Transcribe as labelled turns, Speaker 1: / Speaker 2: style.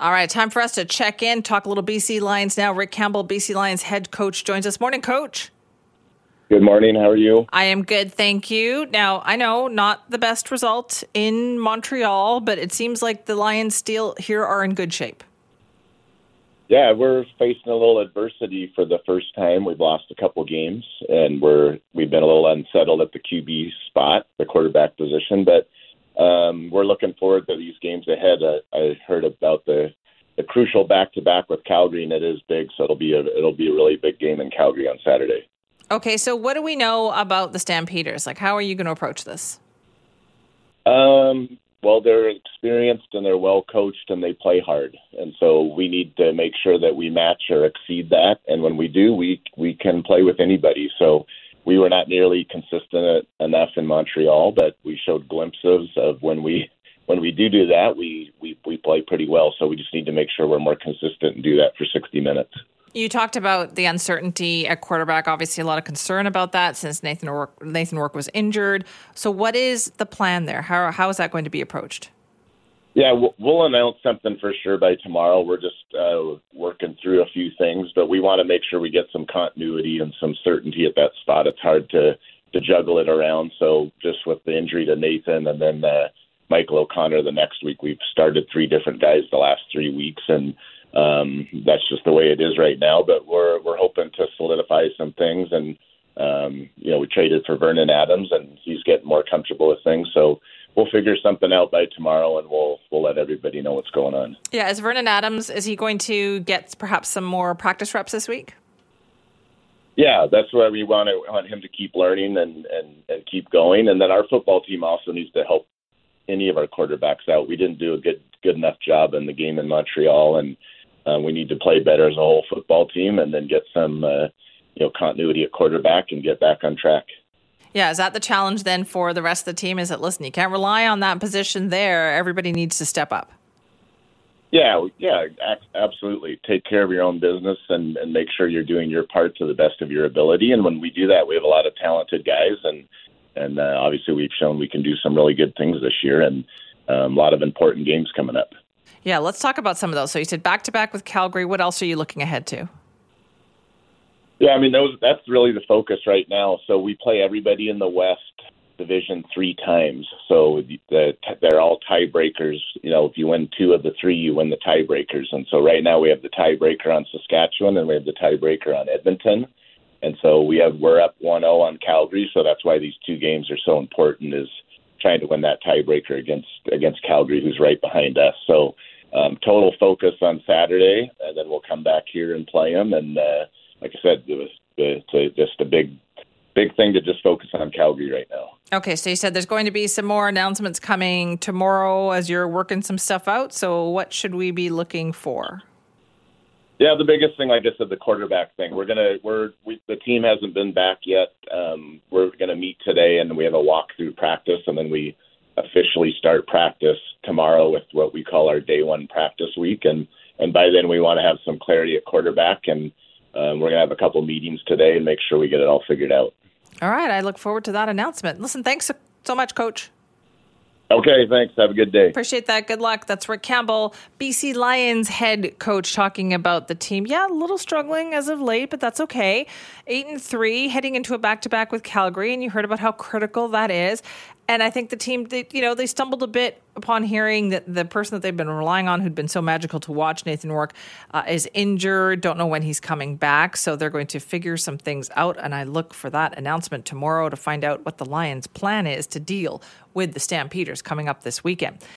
Speaker 1: All right, time for us to check in, talk a little BC Lions now. Rick Campbell, BC Lions head coach, joins us. Morning, coach.
Speaker 2: Good morning. How are you?
Speaker 1: I am good, thank you. Now, I know not the best result in Montreal, but it seems like the Lions still here are in good shape.
Speaker 2: Yeah, we're facing a little adversity for the first time. We've lost a couple games, and we're we've been a little unsettled at the QB spot, the quarterback position. But um, we're looking forward to these games ahead. I, I heard about the the crucial back to back with Calgary, and it is big, so it'll be a it'll be a really big game in Calgary on Saturday.
Speaker 1: Okay, so what do we know about the Stampeders? Like, how are you going to approach this?
Speaker 2: Um, well, they're experienced and they're well coached and they play hard, and so we need to make sure that we match or exceed that. And when we do, we we can play with anybody. So we were not nearly consistent enough in Montreal, but we showed glimpses of when we when we do do that, we we we play pretty well. So we just need to make sure we're more consistent and do that for 60 minutes.
Speaker 1: You talked about the uncertainty at quarterback. Obviously, a lot of concern about that since Nathan Rourke, Nathan Rourke was injured. So, what is the plan there? How how is that going to be approached?
Speaker 2: Yeah, we'll announce something for sure by tomorrow. We're just uh, working through a few things, but we want to make sure we get some continuity and some certainty at that spot. It's hard to to juggle it around. So, just with the injury to Nathan and then uh, Michael O'Connor the next week, we've started three different guys the last three weeks, and um, that's just the way it is right now. But we're we're hoping to solidify some things, and um, you know we traded for Vernon Adams, and he's getting more comfortable with things. So we'll figure something out by tomorrow, and we'll we'll let everybody know what's going on.
Speaker 1: Yeah, is Vernon Adams is he going to get perhaps some more practice reps this week?
Speaker 2: Yeah, that's why we want to want him to keep learning and and and keep going, and then our football team also needs to help any of our quarterbacks out. We didn't do a good good enough job in the game in Montreal, and uh, we need to play better as a whole football team, and then get some uh, you know continuity at quarterback and get back on track.
Speaker 1: Yeah, is that the challenge then for the rest of the team? Is that listen, you can't rely on that position there. Everybody needs to step up.
Speaker 2: Yeah, yeah, absolutely. Take care of your own business and, and make sure you're doing your part to the best of your ability. And when we do that, we have a lot of talented guys, and and uh, obviously we've shown we can do some really good things this year, and um, a lot of important games coming up.
Speaker 1: Yeah, let's talk about some of those. So you said back to back with Calgary. What else are you looking ahead to?
Speaker 2: Yeah, I mean those that's really the focus right now. So we play everybody in the West Division three times. So the, they're all tiebreakers. You know, if you win two of the three, you win the tiebreakers. And so right now we have the tiebreaker on Saskatchewan and we have the tiebreaker on Edmonton. And so we have we're up 1-0 on Calgary. So that's why these two games are so important. Is trying to win that tiebreaker against against Calgary, who's right behind us. So um, total focus on Saturday, and then we'll come back here and play them. And uh, like I said, it was it's a, just a big big thing to just focus on Calgary right now.
Speaker 1: Okay, so you said there's going to be some more announcements coming tomorrow as you're working some stuff out. So what should we be looking for?
Speaker 2: Yeah, the biggest thing, like I said, the quarterback thing. We're gonna we're we, the team hasn't been back yet. Um, we're gonna meet today, and we have a walkthrough practice, and then we officially start practice tomorrow with what we call our day one practice week, and and by then we want to have some clarity at quarterback, and um, we're gonna have a couple meetings today and make sure we get it all figured out.
Speaker 1: All right, I look forward to that announcement. Listen, thanks so much, Coach.
Speaker 2: Okay, thanks. Have a good day.
Speaker 1: Appreciate that. Good luck. That's Rick Campbell, BC Lions head coach, talking about the team. Yeah, a little struggling as of late, but that's okay. Eight and three, heading into a back to back with Calgary, and you heard about how critical that is. And I think the team, they, you know, they stumbled a bit upon hearing that the person that they've been relying on, who'd been so magical to watch, Nathan Rourke, uh, is injured. Don't know when he's coming back. So they're going to figure some things out. And I look for that announcement tomorrow to find out what the Lions' plan is to deal with the Stampeders coming up this weekend.